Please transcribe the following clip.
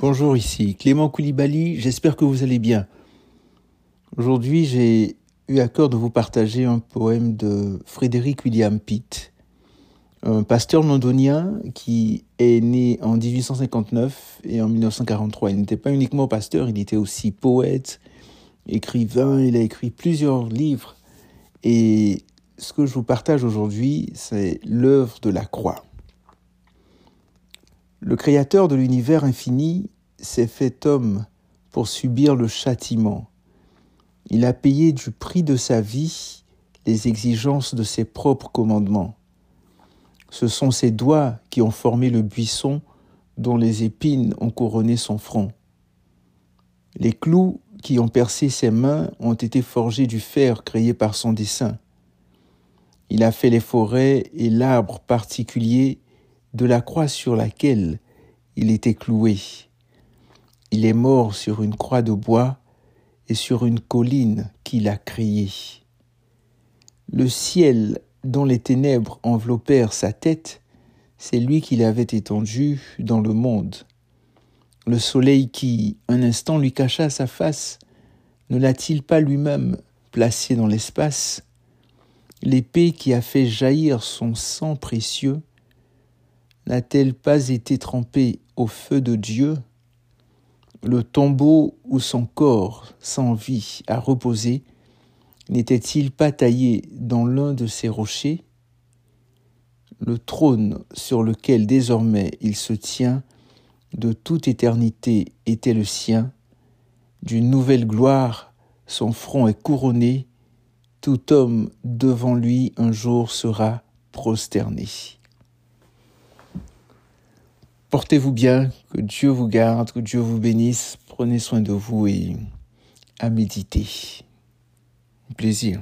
Bonjour, ici Clément Koulibaly, j'espère que vous allez bien. Aujourd'hui, j'ai eu à cœur de vous partager un poème de Frédéric William Pitt, un pasteur londonien qui est né en 1859 et en 1943. Il n'était pas uniquement pasteur, il était aussi poète, écrivain, il a écrit plusieurs livres. Et ce que je vous partage aujourd'hui, c'est l'œuvre de la croix. Le Créateur de l'univers infini s'est fait homme pour subir le châtiment. Il a payé du prix de sa vie les exigences de ses propres commandements. Ce sont ses doigts qui ont formé le buisson dont les épines ont couronné son front. Les clous qui ont percé ses mains ont été forgés du fer créé par son dessein. Il a fait les forêts et l'arbre particulier de la croix sur laquelle il était cloué. Il est mort sur une croix de bois et sur une colline qu'il a crié. Le ciel dont les ténèbres enveloppèrent sa tête, c'est lui qui l'avait étendu dans le monde. Le soleil qui, un instant, lui cacha sa face, ne l'a-t-il pas lui-même placé dans l'espace? L'épée qui a fait jaillir son sang précieux, n'a-t-elle pas été trempée au feu de Dieu? Le tombeau où son corps sans vie a reposé, n'était-il pas taillé dans l'un de ces rochers? Le trône sur lequel désormais il se tient de toute éternité était le sien, d'une nouvelle gloire son front est couronné, tout homme devant lui un jour sera prosterné. Portez-vous bien, que Dieu vous garde, que Dieu vous bénisse, prenez soin de vous et à méditer. Plaisir.